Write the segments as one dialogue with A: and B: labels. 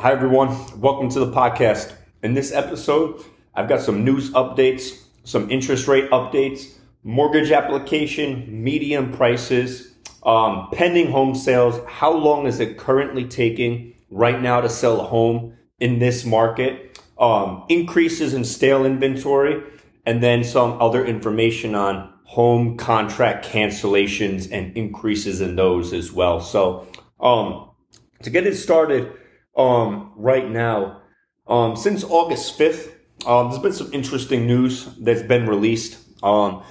A: Hi, everyone. Welcome to the podcast. In this episode, I've got some news updates, some interest rate updates, mortgage application, median prices, um, pending home sales. How long is it currently taking right now to sell a home in this market? Um, increases in stale inventory, and then some other information on home contract cancellations and increases in those as well. So, um, to get it started, um, right now. Um, since August 5th, um, there's been some interesting news that's been released. Um,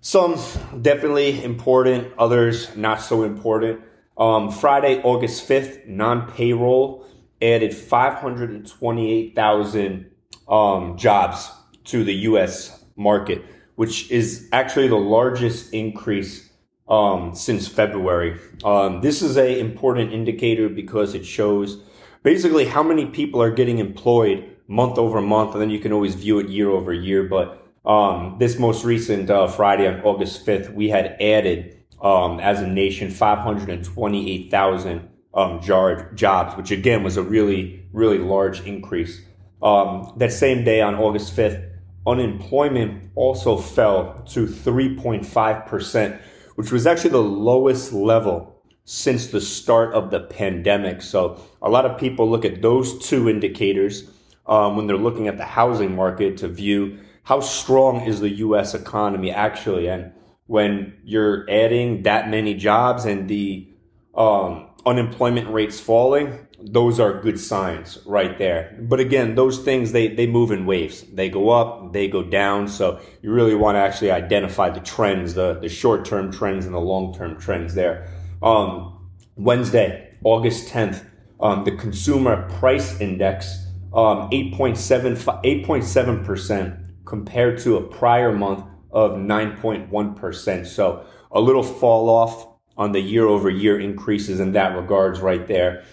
A: some definitely important, others not so important. Um, Friday, August 5th, non payroll added 528,000 um, jobs to the U.S. market, which is actually the largest increase um, since February. Um, this is a important indicator because it shows basically how many people are getting employed month over month, and then you can always view it year over year. But um, this most recent uh, Friday on August 5th, we had added um, as a nation 528,000 um, jobs, which again was a really, really large increase. Um, that same day on August 5th, unemployment also fell to 3.5%, which was actually the lowest level since the start of the pandemic. So a lot of people look at those two indicators um, when they're looking at the housing market to view how strong is the U.S. economy actually. And when you're adding that many jobs and the um, unemployment rates falling, those are good signs right there. But again, those things they they move in waves. They go up, they go down. So you really want to actually identify the trends, the the short term trends and the long term trends there. Um, Wednesday, August 10th, um, the consumer price index, um, 8.7% compared to a prior month of 9.1%. So a little fall off on the year over year increases in that regards right there.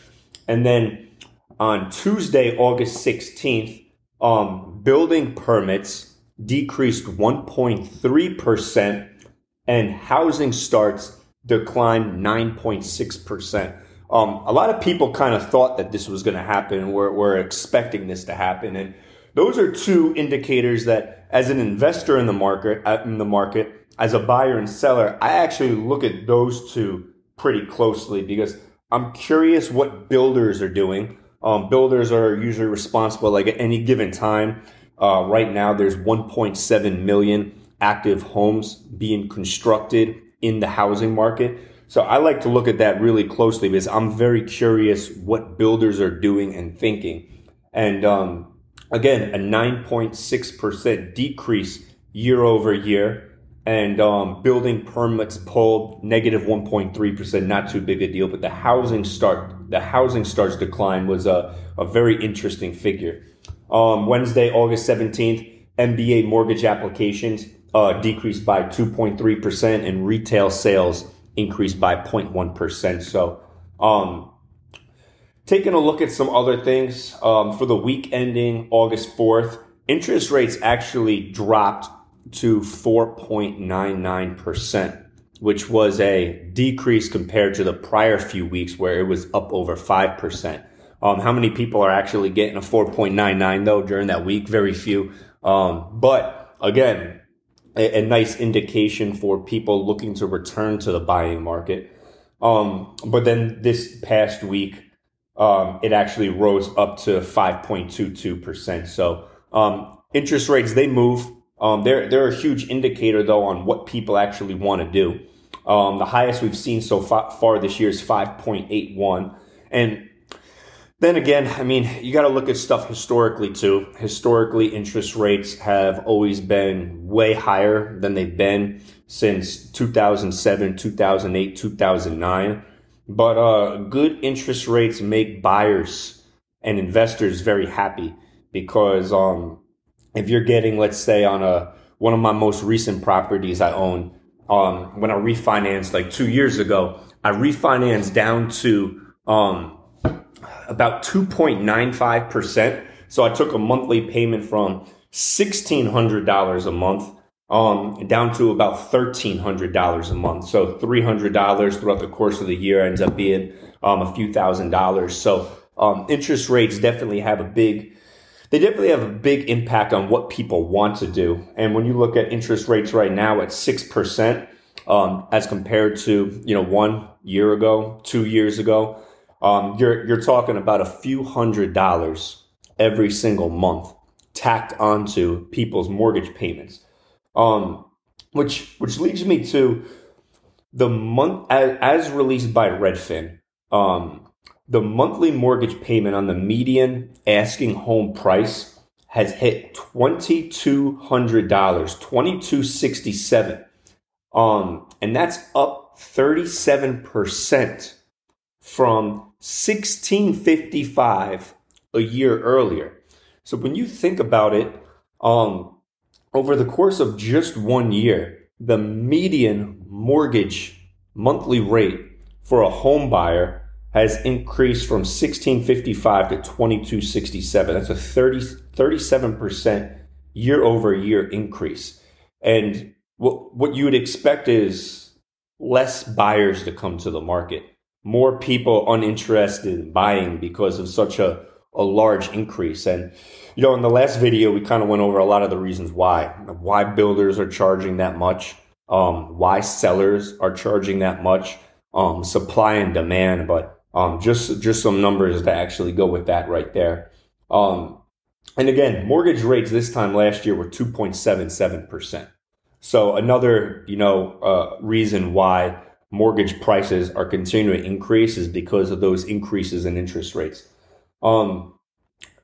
A: And then on Tuesday, August 16th, um, building permits decreased 1.3% and housing starts declined 9.6%. Um, a lot of people kind of thought that this was going to happen. We're, we're expecting this to happen. And those are two indicators that as an investor in the market, uh, in the market, as a buyer and seller, I actually look at those two pretty closely because I'm curious what builders are doing. Um, builders are usually responsible like at any given time. Uh, right now, there's 1.7 million active homes being constructed in the housing market. So I like to look at that really closely because I'm very curious what builders are doing and thinking. And um, again, a 9.6% decrease year over year. And um, building permits pulled negative 1.3%, not too big a deal. But the housing start, the housing starts decline was a, a very interesting figure. Um, Wednesday, August 17th, MBA mortgage applications uh, decreased by 2.3% and retail sales increased by 0.1%. So, um, taking a look at some other things um, for the week ending August 4th, interest rates actually dropped to 4.99%, which was a decrease compared to the prior few weeks where it was up over 5%. Um, how many people are actually getting a 4.99 though during that week? Very few. Um, but again, a, a, nice indication for people looking to return to the buying market. Um, but then this past week, um, it actually rose up to 5.22%. So, um, interest rates, they move. Um, they're, they're a huge indicator though on what people actually want to do. Um, the highest we've seen so far, far this year is 5.81. And then again, I mean, you got to look at stuff historically too. Historically, interest rates have always been way higher than they've been since 2007, 2008, 2009. But uh, good interest rates make buyers and investors very happy because um, if you're getting, let's say, on a one of my most recent properties I own, um, when I refinanced like two years ago, I refinanced down to um, about 2.95%. So I took a monthly payment from $1,600 a month um, down to about $1,300 a month. So $300 throughout the course of the year ends up being um, a few thousand dollars. So um, interest rates definitely have a big they definitely have a big impact on what people want to do. And when you look at interest rates right now at six percent, um, as compared to you know one year ago, two years ago, um, you're you're talking about a few hundred dollars every single month tacked onto people's mortgage payments. Um, which which leads me to the month as, as released by Redfin. Um, the monthly mortgage payment on the median asking home price has hit twenty two hundred dollars, twenty two sixty seven, um, and that's up thirty seven percent from sixteen fifty five a year earlier. So when you think about it, um, over the course of just one year, the median mortgage monthly rate for a home buyer has increased from 1655 to 2267. That's a 30, 37% year over year increase. And what, what you would expect is less buyers to come to the market, more people uninterested in buying because of such a, a large increase. And, you know, in the last video, we kind of went over a lot of the reasons why, why builders are charging that much, um, why sellers are charging that much, um, supply and demand. But um, just just some numbers to actually go with that right there. Um, and again, mortgage rates this time last year were 2.77%. So another, you know, uh, reason why mortgage prices are continuing to increase is because of those increases in interest rates. Um,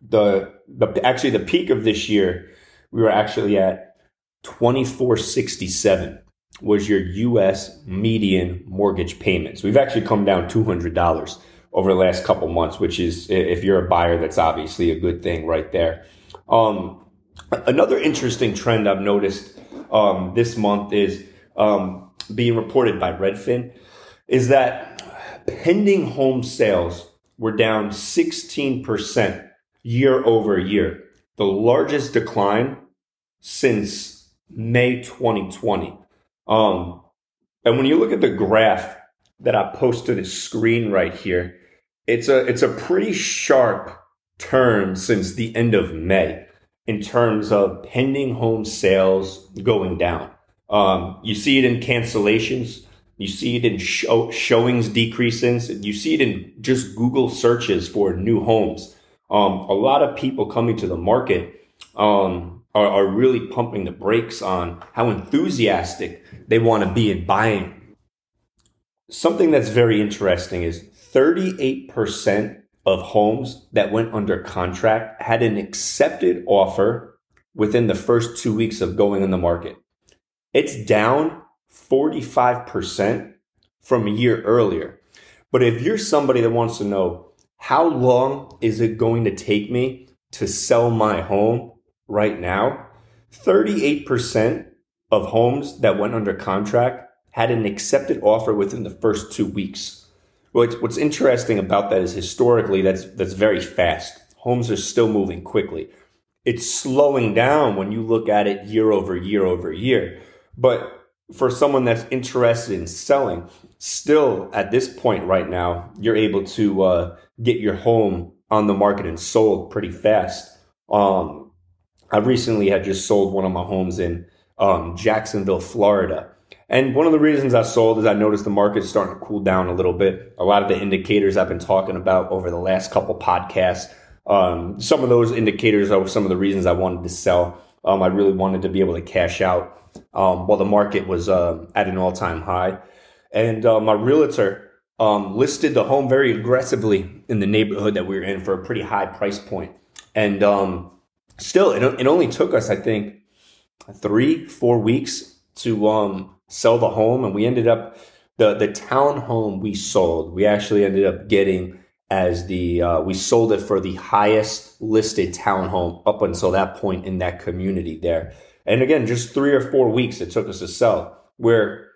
A: the the actually the peak of this year, we were actually at 2467 was your US median mortgage payments. We've actually come down $200 over the last couple months, which is, if you're a buyer, that's obviously a good thing right there. Um, another interesting trend I've noticed um, this month is um, being reported by Redfin is that pending home sales were down 16% year over year, the largest decline since May 2020. Um, and when you look at the graph that I posted a screen right here, it's a it's a pretty sharp turn since the end of May in terms of pending home sales going down. Um, you see it in cancellations. You see it in show, showings decreases. You see it in just Google searches for new homes. Um, a lot of people coming to the market um, are, are really pumping the brakes on how enthusiastic they want to be in buying. Something that's very interesting is 38% of homes that went under contract had an accepted offer within the first two weeks of going in the market. It's down 45% from a year earlier. But if you're somebody that wants to know how long is it going to take me to sell my home right now, 38% of homes that went under contract had an accepted offer within the first two weeks. What's, what's interesting about that is historically that's that's very fast. Homes are still moving quickly. It's slowing down when you look at it year over year over year. But for someone that's interested in selling, still at this point right now, you're able to uh, get your home on the market and sold pretty fast. Um, I recently had just sold one of my homes in um, Jacksonville, Florida. And one of the reasons I sold is I noticed the market's starting to cool down a little bit. A lot of the indicators I've been talking about over the last couple podcasts, um, some of those indicators are some of the reasons I wanted to sell. Um, I really wanted to be able to cash out um, while the market was uh, at an all time high. And uh, my realtor um, listed the home very aggressively in the neighborhood that we were in for a pretty high price point. And um, still, it, it only took us, I think, three, four weeks to um, sell the home, and we ended up the the town home we sold. We actually ended up getting as the uh, we sold it for the highest listed townhome up until that point in that community there. And again, just three or four weeks it took us to sell. Where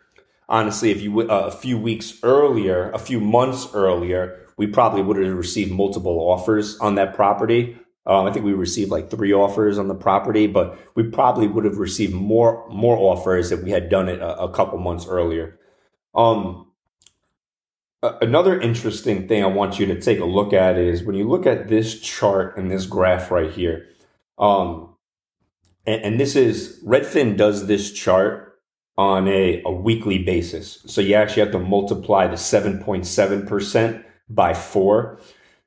A: honestly, if you uh, a few weeks earlier, a few months earlier, we probably would have received multiple offers on that property. Um, I think we received like three offers on the property, but we probably would have received more more offers if we had done it a, a couple months earlier. Um, another interesting thing I want you to take a look at is when you look at this chart and this graph right here. Um, and, and this is Redfin does this chart on a, a weekly basis. So you actually have to multiply the 7.7% by four.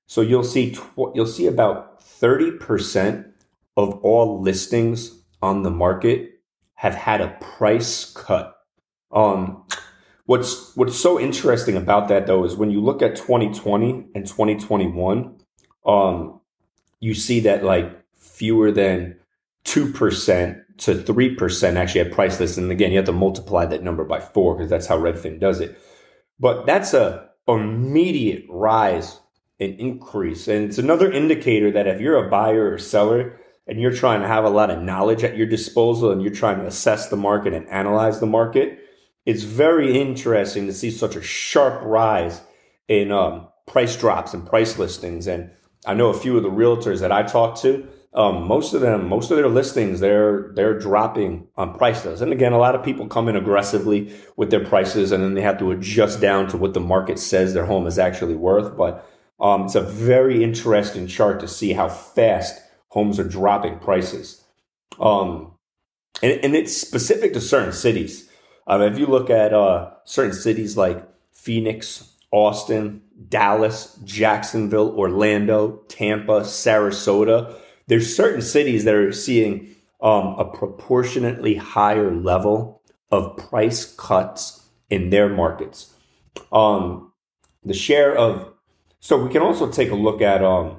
A: So you'll see, tw- you'll see about 30% of all listings on the market have had a price cut. Um, what's, what's so interesting about that though is when you look at 2020 and 2021, um, you see that like fewer than 2% to 3% actually at price lists. And again, you have to multiply that number by four because that's how Redfin does it. But that's a immediate rise and increase. And it's another indicator that if you're a buyer or seller and you're trying to have a lot of knowledge at your disposal and you're trying to assess the market and analyze the market, it's very interesting to see such a sharp rise in um, price drops and price listings. And I know a few of the realtors that I talk to, um, most of them, most of their listings, they're they're dropping on prices. And again, a lot of people come in aggressively with their prices, and then they have to adjust down to what the market says their home is actually worth. But um, it's a very interesting chart to see how fast homes are dropping prices. Um, and, and, it's specific to certain cities. Um, if you look at uh, certain cities like Phoenix, Austin, Dallas, Jacksonville, Orlando, Tampa, Sarasota, there's certain cities that are seeing um, a proportionately higher level of price cuts in their markets. Um, the share of so we can also take a look at um,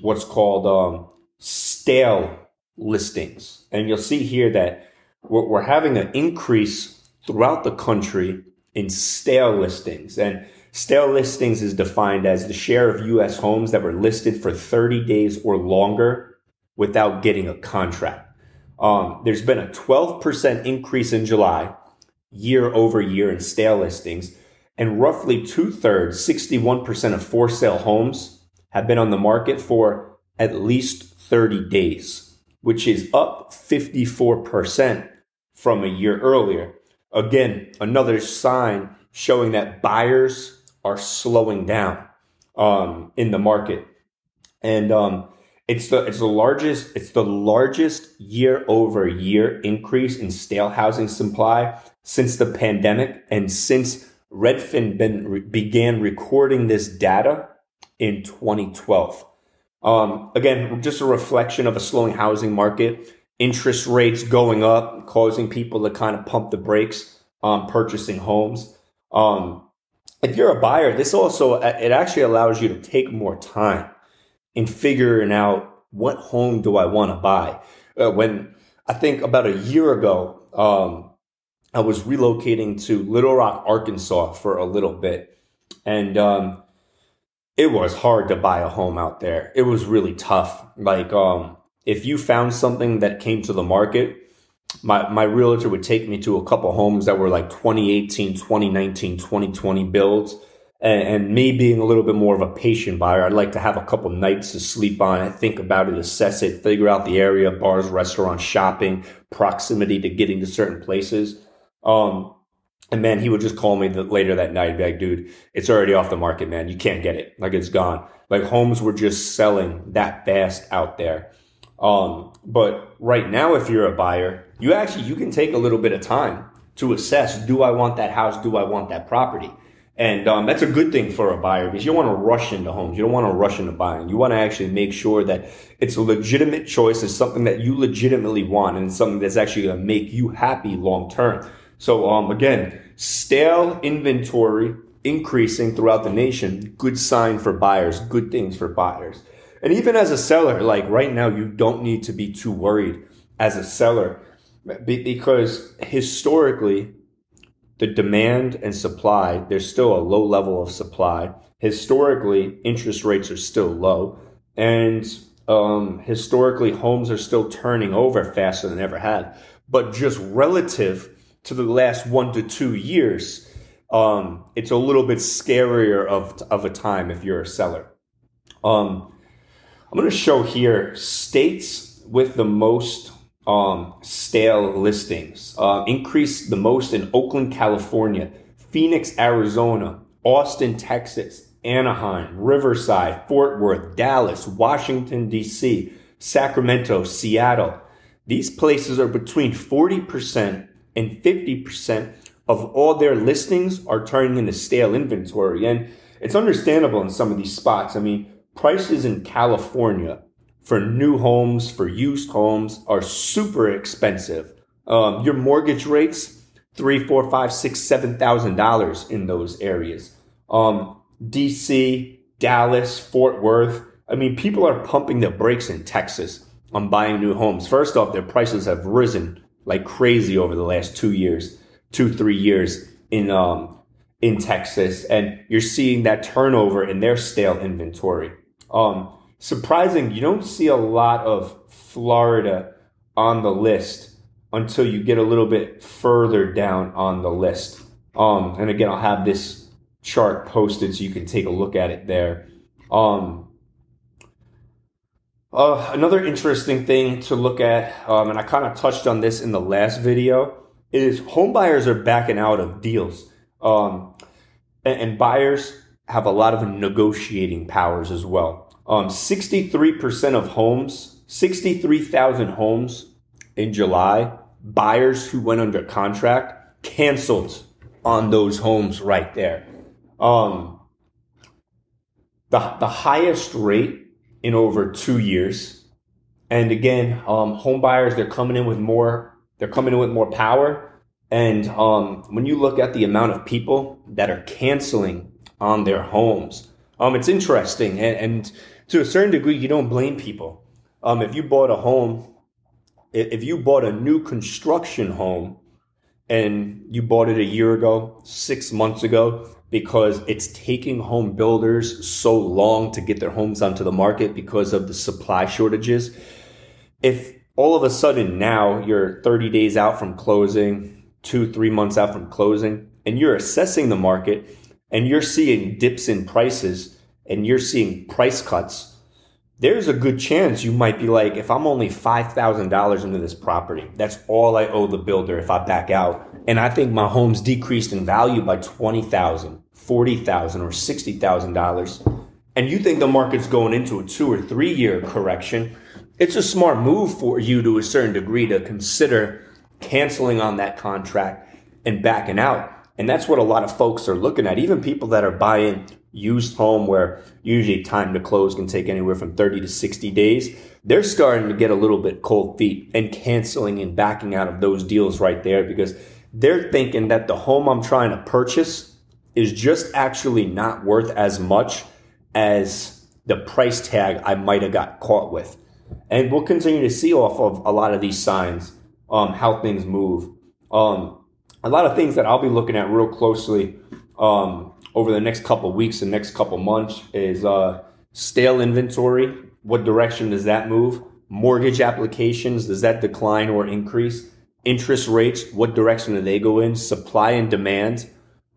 A: what's called um, stale listings, and you'll see here that we're, we're having an increase throughout the country in stale listings and Stale listings is defined as the share of U.S. homes that were listed for 30 days or longer without getting a contract. Um, there's been a 12% increase in July, year over year, in stale listings, and roughly two thirds, 61% of for sale homes have been on the market for at least 30 days, which is up 54% from a year earlier. Again, another sign showing that buyers are slowing down um, in the market. And um, it's the it's the largest it's the largest year over year increase in stale housing supply since the pandemic and since Redfin been, began recording this data in 2012. Um, again, just a reflection of a slowing housing market, interest rates going up, causing people to kind of pump the brakes on purchasing homes. Um, if you're a buyer, this also it actually allows you to take more time in figuring out what home do I want to buy. Uh, when I think about a year ago, um, I was relocating to Little Rock, Arkansas for a little bit. And um, it was hard to buy a home out there. It was really tough. Like, um, if you found something that came to the market, my, my realtor would take me to a couple homes that were like 2018, 2019, 2020 builds and, and, me being a little bit more of a patient buyer, I'd like to have a couple nights to sleep on it, think about it, assess it, figure out the area, bars, restaurants, shopping, proximity to getting to certain places. Um, and man, he would just call me the, later that night, be like, dude, it's already off the market, man. You can't get it. Like it's gone. Like homes were just selling that fast out there. Um, but right now, if you're a buyer, you actually, you can take a little bit of time to assess, do I want that house? Do I want that property? And um, that's a good thing for a buyer because you don't want to rush into homes. You don't want to rush into buying. You want to actually make sure that it's a legitimate choice. It's something that you legitimately want and it's something that's actually going to make you happy long term. So, um, again, stale inventory increasing throughout the nation. Good sign for buyers. Good things for buyers. And even as a seller, like right now, you don't need to be too worried as a seller because historically, the demand and supply, there's still a low level of supply. Historically, interest rates are still low. And um, historically, homes are still turning over faster than ever had. But just relative to the last one to two years, um, it's a little bit scarier of, of a time if you're a seller. Um, I'm going to show here states with the most um, stale listings. Uh, increased the most in Oakland, California, Phoenix, Arizona, Austin, Texas, Anaheim, Riverside, Fort Worth, Dallas, Washington, D.C., Sacramento, Seattle. These places are between 40% and 50% of all their listings are turning into stale inventory. And it's understandable in some of these spots. I mean, prices in California for new homes, for used homes are super expensive. Um, your mortgage rates, three, four, five, six, seven thousand dollars in those areas. Um, DC, Dallas, Fort Worth. I mean, people are pumping the brakes in Texas on buying new homes. First off, their prices have risen like crazy over the last two years, two, three years in, um, in Texas. And you're seeing that turnover in their stale inventory. Um, surprising, you don't see a lot of Florida on the list until you get a little bit further down on the list. Um, and again, I'll have this chart posted so you can take a look at it there. Um, uh, another interesting thing to look at, um, and I kind of touched on this in the last video, is homebuyers are backing out of deals. Um, and, and, buyers have a lot of negotiating powers as well. Um, 63% of homes, 63,000 homes in July, buyers who went under contract canceled on those homes right there. Um, the, the highest rate in over two years. And again, um, home buyers, they're coming in with more, they're coming in with more power. And um, when you look at the amount of people that are canceling on their homes, um, it's interesting. And, and to a certain degree, you don't blame people. Um, if you bought a home, if you bought a new construction home and you bought it a year ago, six months ago, because it's taking home builders so long to get their homes onto the market because of the supply shortages. If all of a sudden now you're 30 days out from closing, two, three months out from closing, and you're assessing the market and you're seeing dips in prices and you're seeing price cuts, there's a good chance you might be like, if I'm only $5,000 into this property, that's all I owe the builder if I back out. And I think my home's decreased in value by $20,000, $40,000 or $60,000 and you think the market's going into a two or three year correction, it's a smart move for you to a certain degree to consider canceling on that contract and backing out. And that's what a lot of folks are looking at. Even people that are buying used home where usually time to close can take anywhere from 30 to 60 days. They're starting to get a little bit cold feet and canceling and backing out of those deals right there because they're thinking that the home I'm trying to purchase is just actually not worth as much as the price tag I might have got caught with. And we'll continue to see off of a lot of these signs, um, how things move. Um, a lot of things that I'll be looking at real closely um, over the next couple weeks and next couple months is uh, stale inventory. What direction does that move? Mortgage applications, does that decline or increase? Interest rates, what direction do they go in? Supply and demand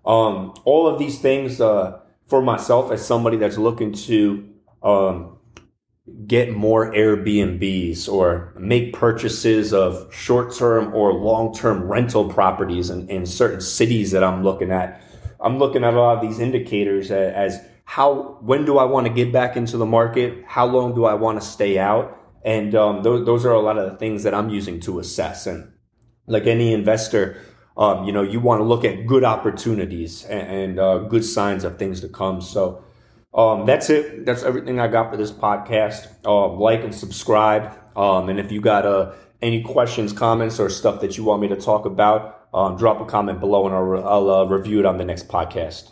A: um, all of these things uh, for myself as somebody that's looking to um, get more Airbnbs or make purchases of short term or long term rental properties in, in certain cities that I'm looking at. I'm looking at a lot of these indicators as, how when do I want to get back into the market? How long do I want to stay out? And um, those, those are a lot of the things that I'm using to assess. And like any investor, um, you know, you want to look at good opportunities and, and uh, good signs of things to come. So um, that's it. That's everything I got for this podcast. Uh, like and subscribe. Um, and if you got uh, any questions, comments, or stuff that you want me to talk about, um, drop a comment below and I'll, I'll uh, review it on the next podcast.